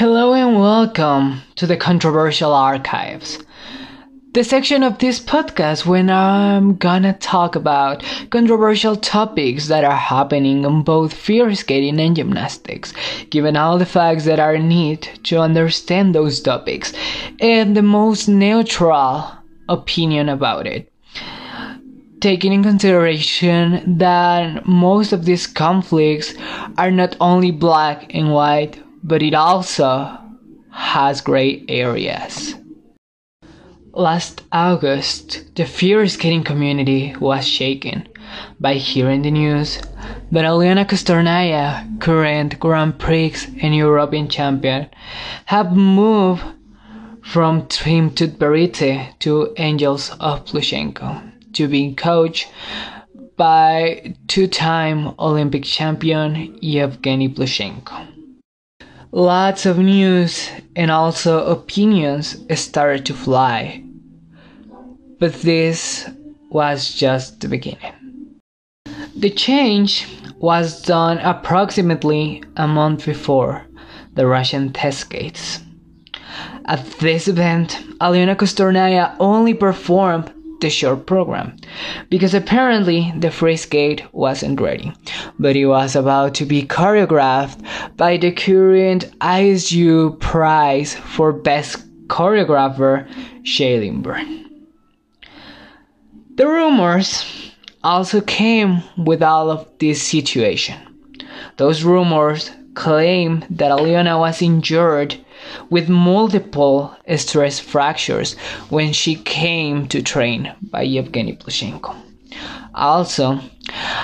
Hello and welcome to the Controversial Archives, the section of this podcast when I'm gonna talk about controversial topics that are happening on both figure skating and gymnastics, given all the facts that are needed to understand those topics, and the most neutral opinion about it. Taking in consideration that most of these conflicts are not only black and white, but it also has gray areas. Last August, the figure skating community was shaken by hearing the news that Aliona Kostornaia, current Grand Prix and European champion, had moved from Team Tutberidze to Angels of Plushenko to be coached by two-time Olympic champion Yevgeny Plushenko. Lots of news and also opinions started to fly. But this was just the beginning. The change was done approximately a month before the Russian test skates. At this event, Aliona Kostornaia only performed the short program because apparently the free skate wasn't ready, but it was about to be choreographed by the current ISU prize for best choreographer, Shae-Lynn Bourne. The rumors also came with all of this situation. Those rumors claim that Aliona was injured with multiple stress fractures when she came to train by Yevgeny Plushenko. Also,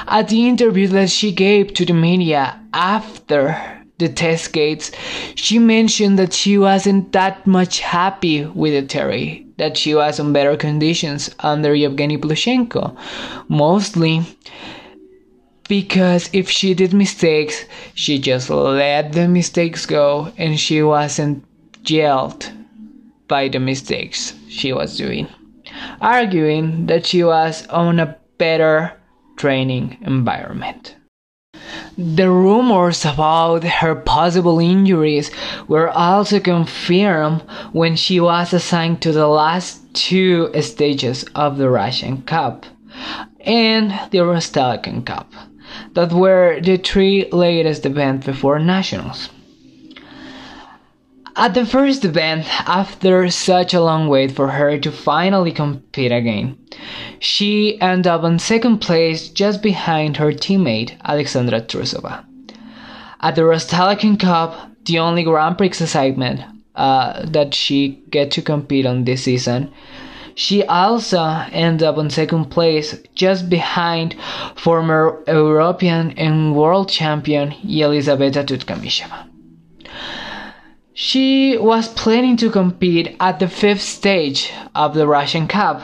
at the interview that she gave to the media after the test skates, she mentioned that she wasn't that much happy with Eteri, that she was in better conditions under Yevgeny Plushenko, mostly because if she did mistakes, she just let the mistakes go and she wasn't jailed by the mistakes she was doing, arguing that she was on a better training environment. The rumors about her possible injuries were also confirmed when she was assigned to the last two stages of the Russian Cup and the Rostelecom Cup that were the three latest events before nationals. At the first event, after such a long wait for her to finally compete again, she ended up in second place just behind her teammate Alexandra Trusova. At the Rostelecom Cup, the only Grand Prix assignment uh, that she get to compete on this season, she also ended up in second place, just behind former European and world champion Yelizaveta Tuktamysheva. She was planning to compete at the fifth stage of the Russian Cup,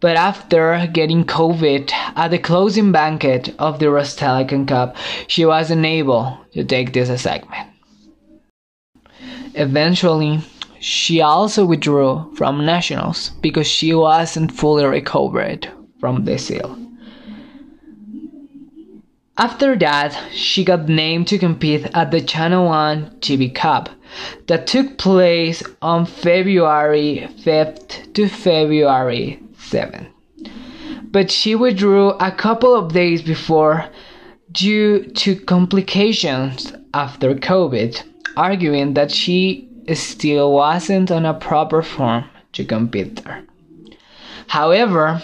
but after getting COVID at the closing banquet of the Rostelecom Cup, she was unable to take this assignment. Eventually, she also withdrew from nationals because she wasn't fully recovered from the seal. After that, she got named to compete at the Channel One TV Cup that took place on February 5th to February 7th. But she withdrew a couple of days before due to complications after COVID, arguing that she still wasn't on a proper form to compete there. However,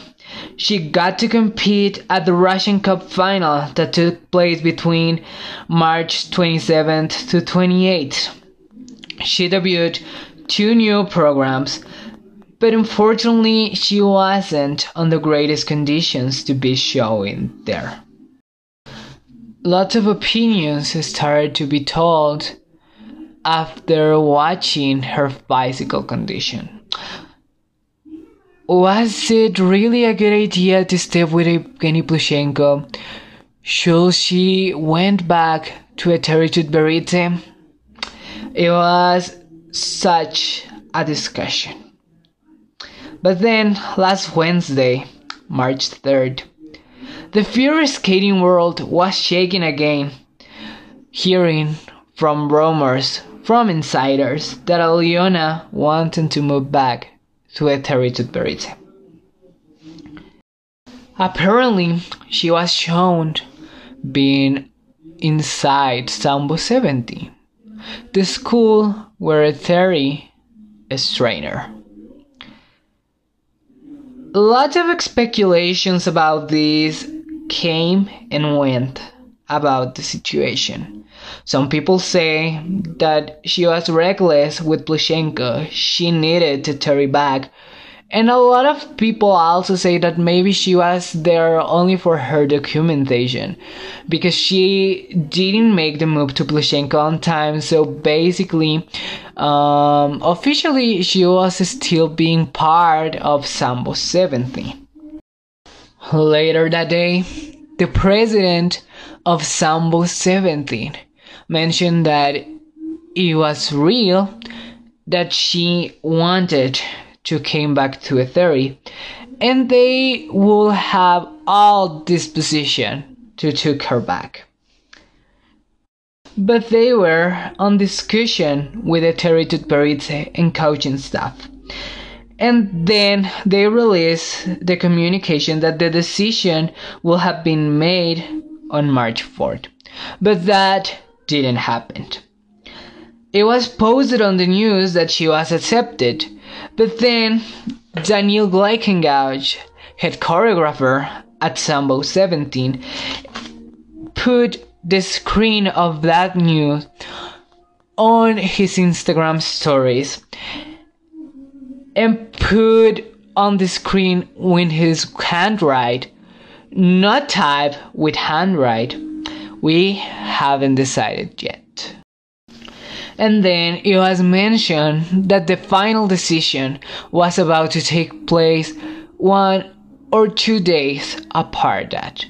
she got to compete at the Russian Cup final that took place between March 27th to 28th. She debuted two new programs, but unfortunately, she wasn't on the greatest conditions to be showing there. Lots of opinions started to be told after watching her physical condition. Was it really a good idea to stay with Evgeny Plushenko? Should she went back to a territory It was such a discussion. But then last Wednesday, March 3rd, the figure skating world was shaking again, hearing from rumors from insiders that Aliona wanted to move back to Eteri Tutberidze. Apparently, she was shown being inside Sambo 70, the school where Eteri is trainer. Lots of speculations about this came and went about the situation. Some people say that she was reckless with Plushenko. She needed to Terry back. And a lot of people also say that maybe she was there only for her documentation because she didn't make the move to Plushenko on time. So basically, um, officially, she was still being part of Sambo 70. Later that day, the president of Sambo 70 mentioned that it was real that she wanted to came back to Eteri and they will have all disposition to take her back. But they were on discussion with Eteri Tutberidze and coaching staff. And then they released the communication that the decision will have been made on March 4th. But that didn't happen. It was posted on the news that she was accepted, but then Daniel Gleichengauz, head choreographer at Sambo 70, put the screen of that news on his Instagram stories and put on the screen with his handwrite, not type with handwrite. We haven't decided yet. And then it was mentioned that the final decision was about to take place one or two days apart that.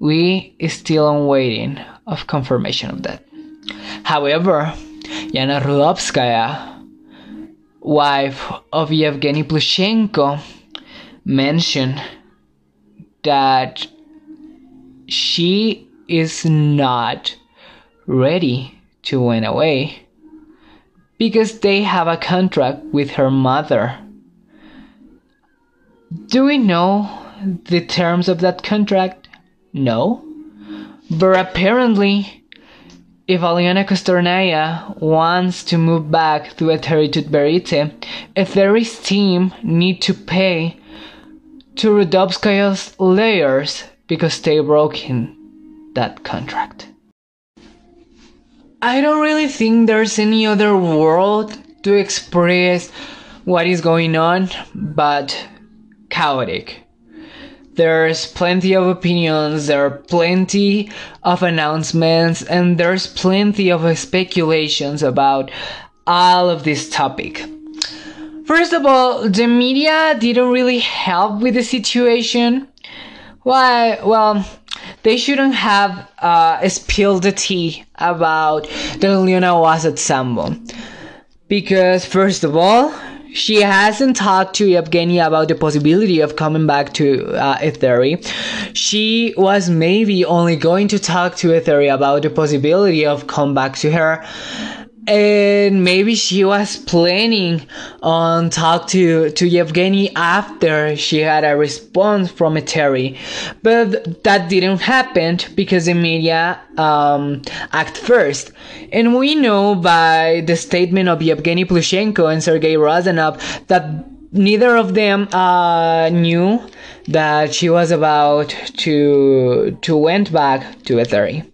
We still on waiting of confirmation of that. However, Yana Rudovskaya wife of Yevgeny Plushenko mentioned that she is not ready to win away because they have a contract with her mother. Do we know the terms of that contract? No. But apparently, if Aliona Kostornaya wants to move back to Etheri Tutberidze, Etheri's team need to pay to Rudovskaya's layers because they broke in that contract. I don't really think there's any other word to express what is going on but chaotic. There's plenty of opinions, there are plenty of announcements, and there's plenty of speculations about all of this topic. First of all, the media didn't really help with the situation. Why? Well, they shouldn't have uh, spilled the tea about Leona was at Sambo. Because, first of all, she hasn't talked to Yevgeny about the possibility of coming back to uh. She was maybe only going to talk to Eteri about the possibility of come back to her and maybe she was planning on talk to to Yevgeny after she had a response from Eteri, but that didn't happen because the media um, act first, and we know by the statement of Yevgeny Plushenko and Sergei Rozanov that neither of them uh, knew that she was about to to went back to Eteri.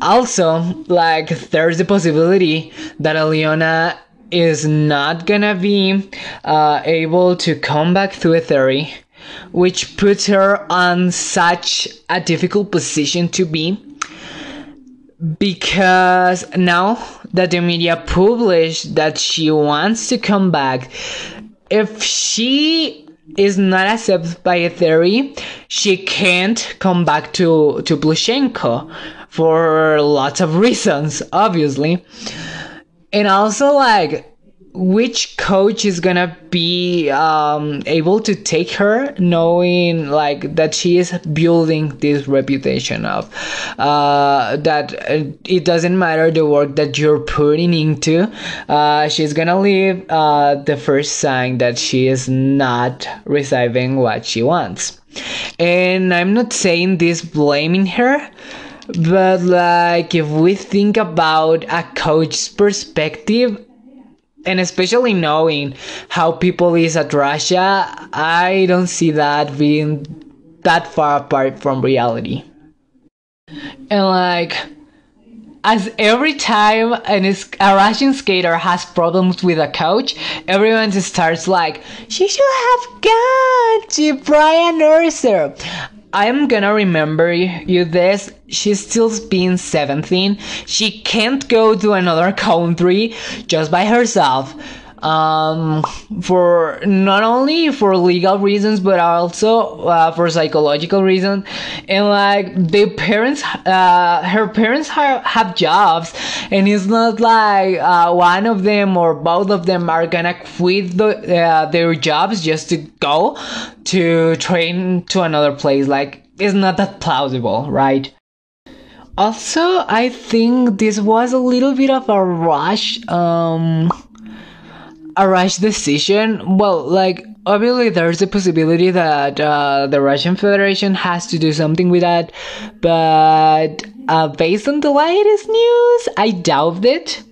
Also, like, there's the possibility that Aliona is not gonna be uh, able to come back to Eteri, which puts her on such a difficult position to be. Because now that the media published that she wants to come back, if she is not accepted by Eteri, she can't come back to, to Plushenko for lots of reasons, obviously. And also, like, which coach is gonna be um, able to take her knowing like that she is building this reputation of uh, that it doesn't matter the work that you're putting into uh, she's gonna leave uh, the first sign that she is not receiving what she wants and i'm not saying this blaming her but like if we think about a coach's perspective and especially knowing how people is at Russia, I don't see that being that far apart from reality. And like, as every time an, a Russian skater has problems with a coach, everyone starts like, she should have gone to Brian Orser. I'm gonna remember you this. She's still being 17. She can't go to another country just by herself um, for not only for legal reasons but also uh, for psychological reasons. And like the parents uh, her parents ha- have jobs and it's not like uh, one of them or both of them are gonna quit the, uh, their jobs just to go to train to another place. Like it's not that plausible right? Also i think this was a little bit of a rush um a rash decision. Well, like obviously there's a possibility that uh, the Russian Federation has to do something with that, but uh, based on the latest news, I doubt it.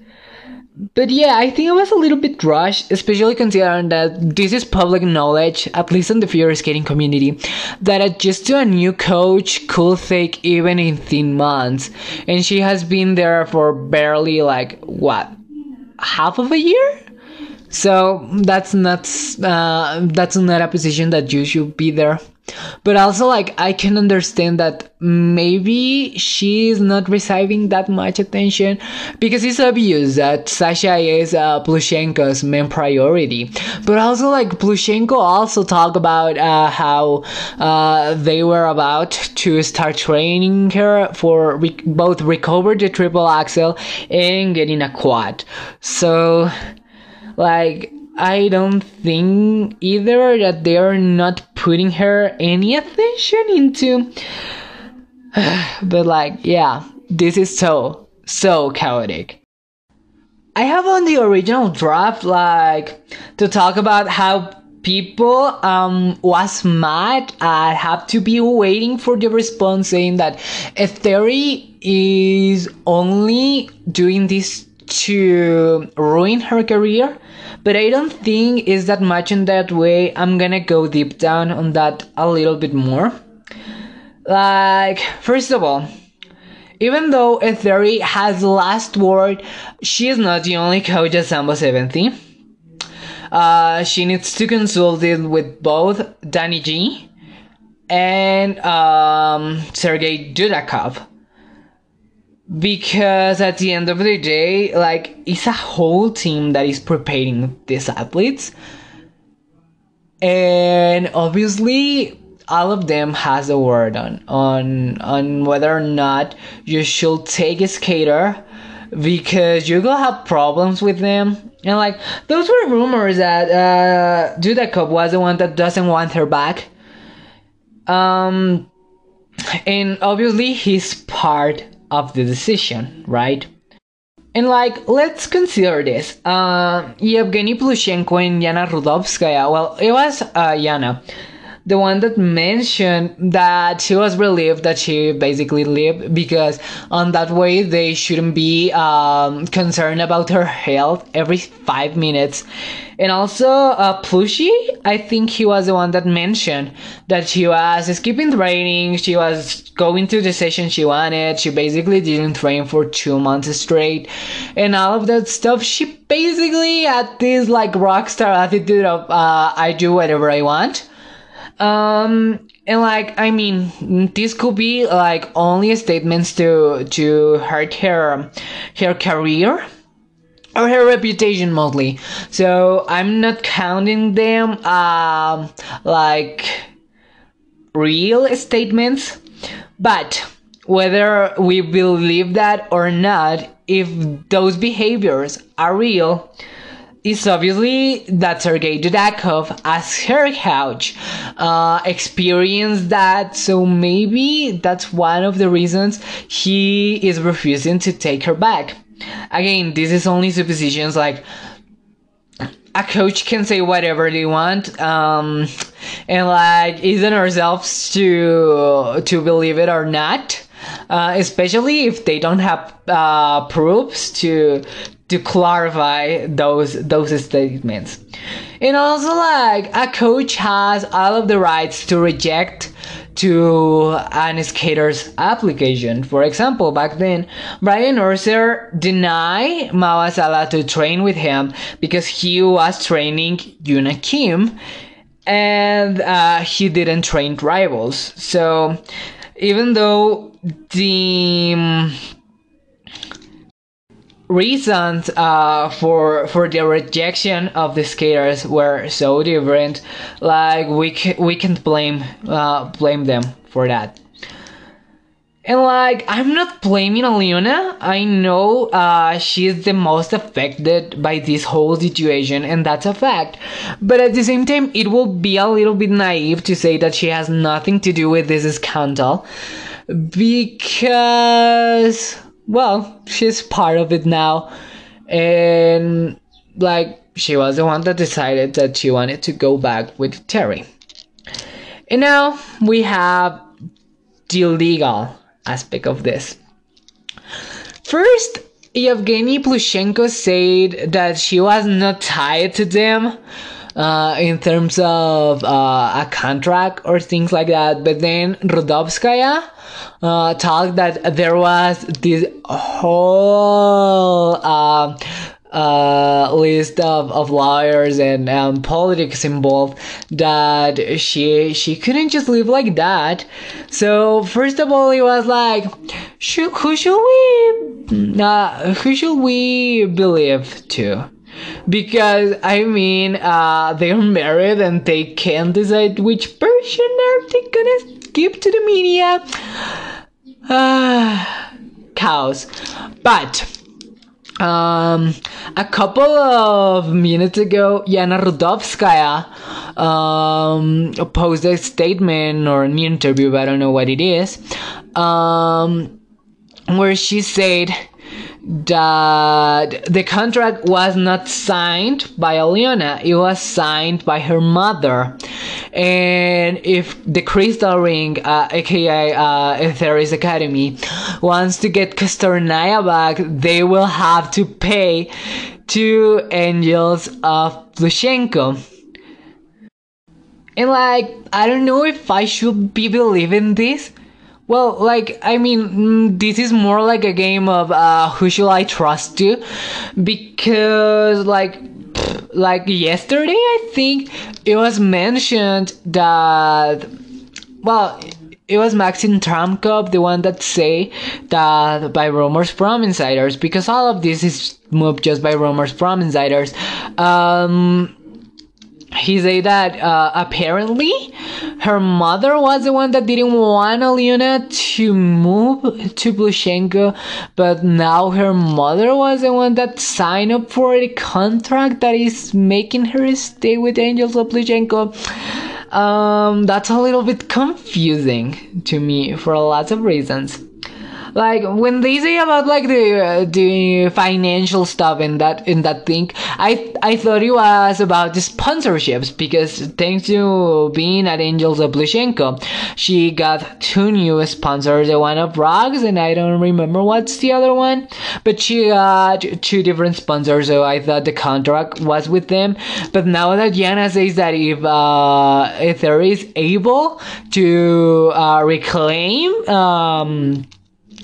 But yeah, I think it was a little bit rushed, especially considering that this is public knowledge, at least in the figure skating community, that adjust to a new coach could take even 18 months. And she has been there for barely like, what, half of a year? So that's not uh, that's not a position that you should be there. But also, like, I can understand that maybe she's not receiving that much attention because it's obvious that Sasha is uh, Plushenko's main priority. But also, like, Plushenko also talked about uh, how uh, they were about to start training her for re- both recover the triple axel and getting a quad. So like, I don't think either that they are not putting her any attention into. but, like, yeah, this is so, so chaotic. I have on the original draft, like, to talk about how people um, was mad I have to be waiting for the response saying that Eteri is only doing this to ruin her career but I don't think it's that much in that way. I'm gonna go deep down on that a little bit more. Like, first of all, even though Eteri has last word, she is not the only coach at Sambo 70. Uh, she needs to consult it with both Danny G and um, Sergey Dudakov because at the end of the day like it's a whole team that is preparing these athletes. And obviously all of them has a word on on on whether or not you should take a skater because you're gonna have problems with them. And like those were rumors that uh Dudakov was the one that doesn't want her back. Um and obviously he's part of the decision, right? And like, let's consider this. Uh, Yevgeny Plushenko and Yana Rudovskaya. Well, it was uh, Yana the one that mentioned that she was relieved that she basically lived because on that way they shouldn't be um, concerned about her health every five minutes. And also, uh, Plushy, I think he was the one that mentioned that she was skipping training, she was going to the session she wanted, she basically didn't train for two months straight, and all of that stuff. She basically had this like rock star attitude of, uh, I do whatever I want um, and like, I mean, this could be like only statements to to hurt her her career or her reputation mostly. So I'm not counting them um like real statements, but whether we believe that or not, if those behaviors are real, is obviously that Sergei Dudakov, as her coach, uh, experienced that. So maybe that's one of the reasons he is refusing to take her back. Again, this is only suppositions. Like a coach can say whatever they want, um, and like isn't ourselves to to believe it or not. Uh, especially if they don't have uh, proofs to to clarify those those statements. And also like a coach has all of the rights to reject to an skater's application. For example, back then, Brian Orser denied Mao Asada to train with him because he was training Yuna Kim and uh, he didn't train rivals. So even though the reasons uh, for for the rejection of the skaters were so different like we can, we can't blame uh, blame them for that. And like i'm not blaming Aliona i know uh, she's the most affected by this whole situation and that's a fact. But at the same time it will be a little bit naive to say that she has nothing to do with this scandal because well, she's part of it now. And like she was the one that decided that she wanted to go back with Eteri. And now we have the legal aspect of this. First, Yevgeny Plushenko said that she was not tied to them uh, in terms of uh, a contract or things like that. But then Rudovskaya uh, talked that there was this whole uh, uh, list of, of lawyers and um, politics involved that she she couldn't just live like that. So first of all, it was like, should, who should we uh, who should we believe to? Because I mean, uh, they're married and they can't decide which person are they gonna give to the media. Uh, cows. But um, a couple of minutes ago, Yana Rudovskaya um, posted a statement or an interview, I don't know what it is, um, where she said that the contract was not signed by Aliona, it was signed by her mother. And if the Crystal Ring, uh, aka uh, Eteris Academy, wants to get Kostornaya back, they will have to pay to angels of Plushenko. And like, I don't know if I should be believing this well, like, I mean, mm, this is more like a game of uh, who should I trust to? Because, like, like yesterday, I think it was mentioned that, well, it was Maxim Trankov, the one that say that by rumors from insiders, because all of this is moved just by rumors from insiders. Um, he said that uh, apparently her mother was the one that didn't want Aliona to move to Plushenko, but now her mother was the one that signed up for the contract that is making her stay with Angels of Plushenko. Um, that's a little bit confusing to me for lots of reasons like when they say about like the uh, the financial stuff in that in that thing i i thought it was about the sponsorships because thanks to being at angels of Plushenko, she got two new sponsors the one of rocks and i don't remember what's the other one but she got two different sponsors so i thought the contract was with them. But now that yana says that if uh if there is able to uh, reclaim um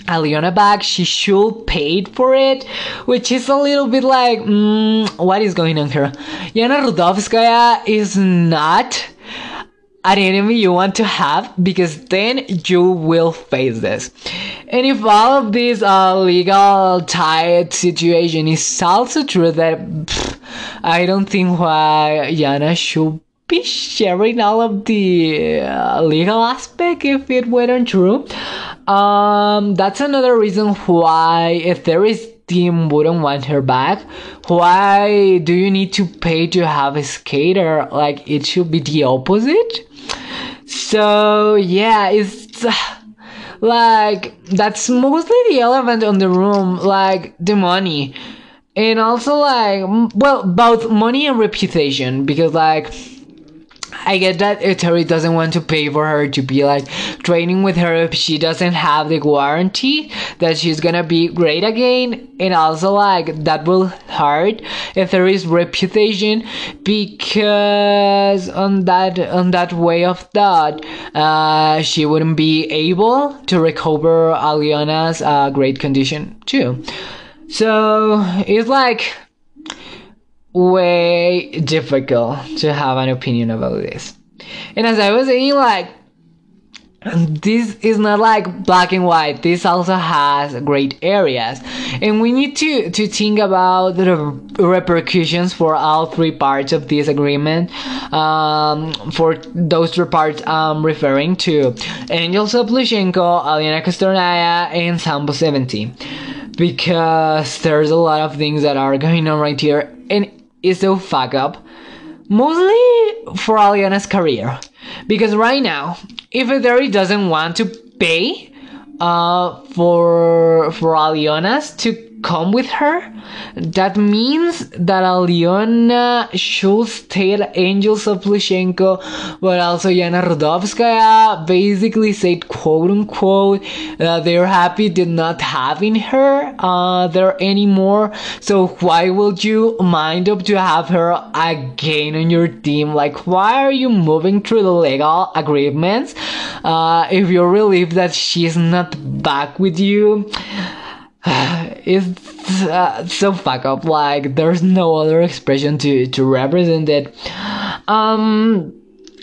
Aliona back, she should paid for it, which is a little bit like, mm, what is going on here? Yana Rudovskaya is not an enemy you want to have because then you will face this. And if all of this uh, legal tied situation is also true, that pff, I don't think why Yana should be sharing all of the uh, legal aspect if it weren't true. Um, that's another reason why if there is team wouldn't want her back, why do you need to pay to have a skater? Like it should be the opposite. So yeah, it's like that's mostly the elephant on the room, like the money. And also like well, both money and reputation because like I get that Eteri doesn't want to pay for her to be like training with her if she doesn't have the guarantee that she's gonna be great again, and also like that will hurt Eteri's reputation because on that on that way of thought, uh, she wouldn't be able to recover Aliona's uh, great condition too. So it's like way difficult to have an opinion about this. And as I was saying, like, this is not like black and white. This also has great areas. And we need to, to think about the repercussions for all three parts of this agreement. Um, for those three parts I'm referring to Angel Plushenko, Aliona Kostornaia, and Sambo 70. Because there's a lot of things that are going on right here. And is so fuck up. Mostly for Aliona's career. Because right now, if Eteri doesn't want to pay uh, for for Aliona's to come with her, that means that Aliona should at Angels of Plushenko, but also Yana Rudovskaya basically said, quote unquote, that they're happy to not having her uh, there anymore. So why would you mind up to have her again on your team? Like, why are you moving through the legal agreements uh, if you're relieved that she's not back with you? it's uh, so fuck up. Like there's no other expression to to represent it. Um,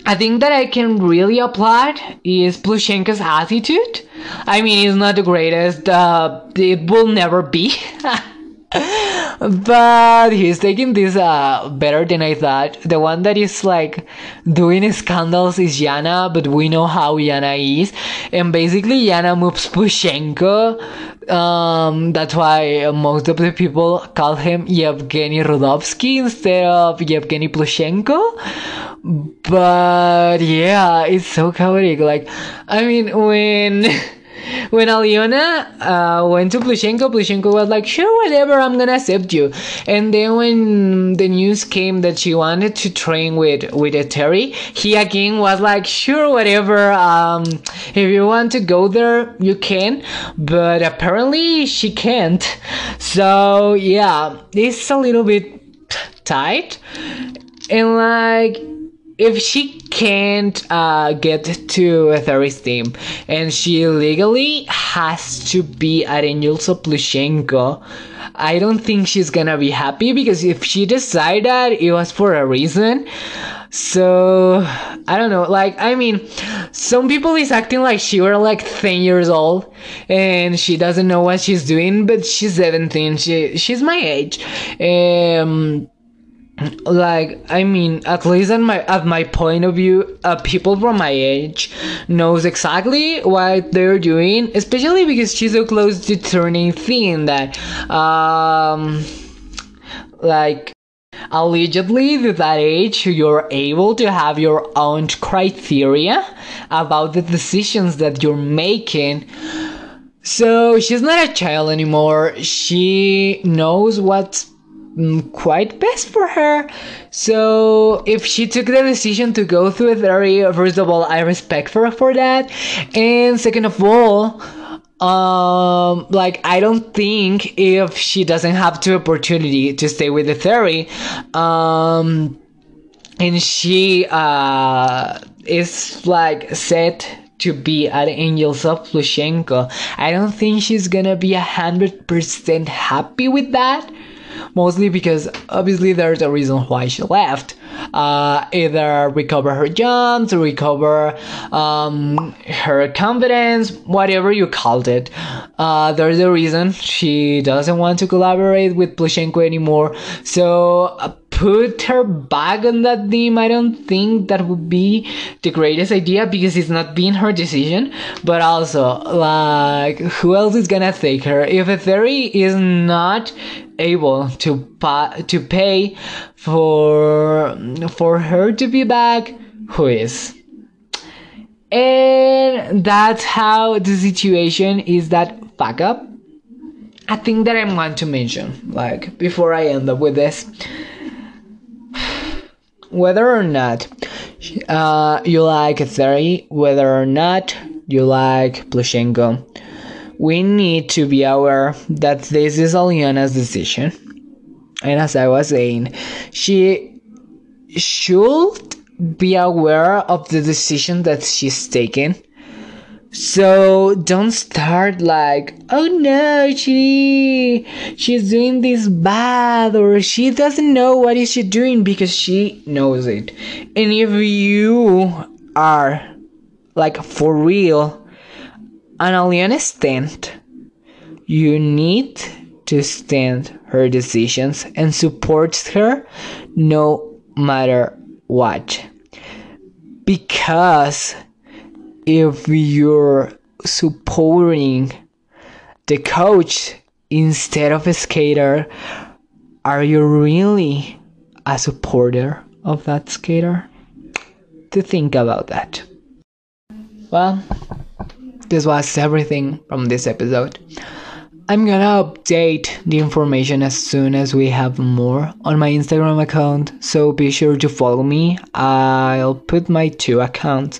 I think that I can really applaud is Plushenko's attitude. I mean, it's not the greatest. Uh, it will never be. but he's taking this uh, better than I thought. The one that is like doing scandals is Yana, but we know how Yana is, and basically Yana moves Plushenko. Um, that's why most of the people call him Yevgeny Rudovsky instead of Yevgeny Plushenko. But yeah, it's so chaotic. Like, I mean, when. when Aliona uh, went to Plushenko, Plushenko was like, sure, whatever, I'm gonna accept you. And then when the news came that she wanted to train with with Eteri, he again was like, sure, whatever. Um, if you want to go there, you can. But apparently she can't. So yeah, it's a little bit tight. And like if she can't uh, get to Eteri's team and she legally has to be of Plushenko, I don't think she's gonna be happy because if she decided it was for a reason. So I don't know. Like I mean, some people is acting like she were like ten years old and she doesn't know what she's doing, but she's seventeen. She she's my age. Um like i mean at least at my at my point of view uh, people from my age knows exactly what they're doing especially because she's so close to turning thin that um like allegedly at that age you're able to have your own criteria about the decisions that you're making. So she's not a child anymore. She knows what's quite best for her. So if she took the decision to go through therapy, first of all, I respect her for that, and second of all, um, like I don't think if she doesn't have the opportunity to stay with the theory, um, and she uh is like set to be at Angels of Plushenko, I don't think she's gonna be a hundred percent happy with that mostly because obviously there's a reason why she left. Uh, either recover her jumps, recover um, her confidence, whatever you called it. Uh, there's a reason she doesn't want to collaborate with Plushenko anymore. So put her back on that team, I don't think that would be the greatest idea because it's not been her decision. But also, like, who else is gonna take her? If Eteri is not able to pa- to pay for for her to be back, who is? And that's how the situation is that fuck up. I think that I'm going to mention, like, before I end up with this, whether or not uh, you like Eteri, whether or not you like Plushenko, we need to be aware that this is Aliana's decision. And as I was saying, she should be aware of the decision that she's taking. So don't start like, oh no, she she's doing this bad or she doesn't know what is she doing because she knows it. And if you are like for real an Aliana stand, you need to stand her decisions and support her no matter what because if you're supporting the coach instead of a skater, are you really a supporter of that skater? To think about that. Well, this was everything from this episode. I'm gonna update the information as soon as we have more on my Instagram account, so be sure to follow me. I'll put my two accounts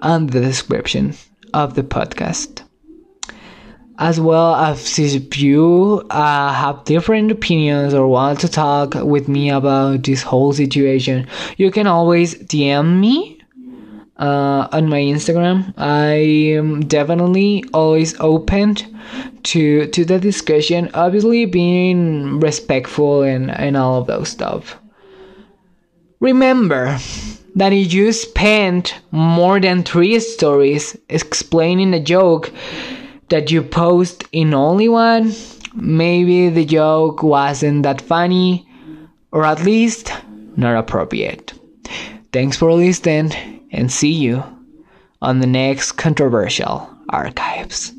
on the description of the podcast. As well as if you uh, have different opinions or want to talk with me about this whole situation, you can always DM me uh, on my Instagram. I am definitely always open to to the discussion. Obviously, being respectful and and all of those stuff. Remember that if you spend more than three stories explaining a joke that you post in only one, maybe the joke wasn't that funny or at least not appropriate. Thanks for listening and see you on the next controversial archives.